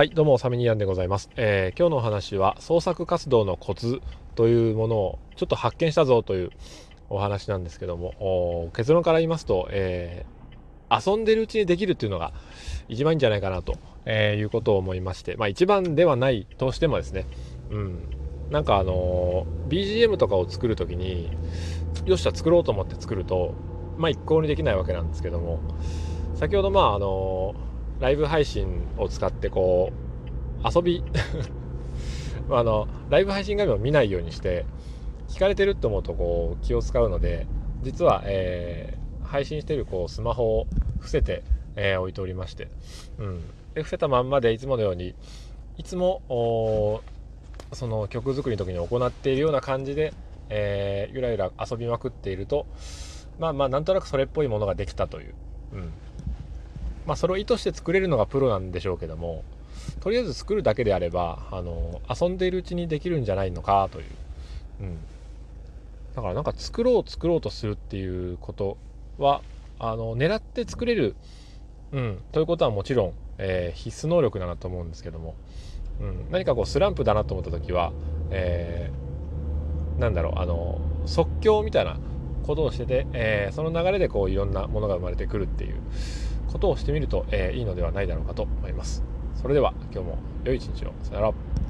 はい、どうも、サミニアンでございます、えー、今日のお話は、創作活動のコツというものをちょっと発見したぞというお話なんですけども、結論から言いますと、えー、遊んでるうちにできるっていうのが一番いいんじゃないかなと、えー、いうことを思いまして、まあ一番ではないとしてもですね、うん、なんかあの BGM とかを作る時に、よっしゃ、作ろうと思って作ると、まあ一向にできないわけなんですけども、先ほどまああのライブ配信を使ってこう遊び あのライブ配信画面を見ないようにして聞かれてると思うとこう気を使うので実は、えー、配信してるこうスマホを伏せて、えー、置いておりまして、うん、で伏せたまんまでいつものようにいつもその曲作りの時に行っているような感じで、えー、ゆらゆら遊びまくっているとまあまあなんとなくそれっぽいものができたという、うん、まあ、それを意図して作れるのがプロなんでしょうけどもとりあえず作るだけであればあの遊んでいるうちにできるんじゃないのかという、うん、だからなんか作ろう作ろうとするっていうことはあの狙って作れる、うん、ということはもちろん、えー、必須能力だなと思うんですけども、うん、何かこうスランプだなと思った時は、えー、なんだろうあの即興みたいなことをしてて、えー、その流れでこういろんなものが生まれてくるっていう。ことをしてみると、えー、いいのではないだろうかと思います。それでは今日も良い一日を。さよなら。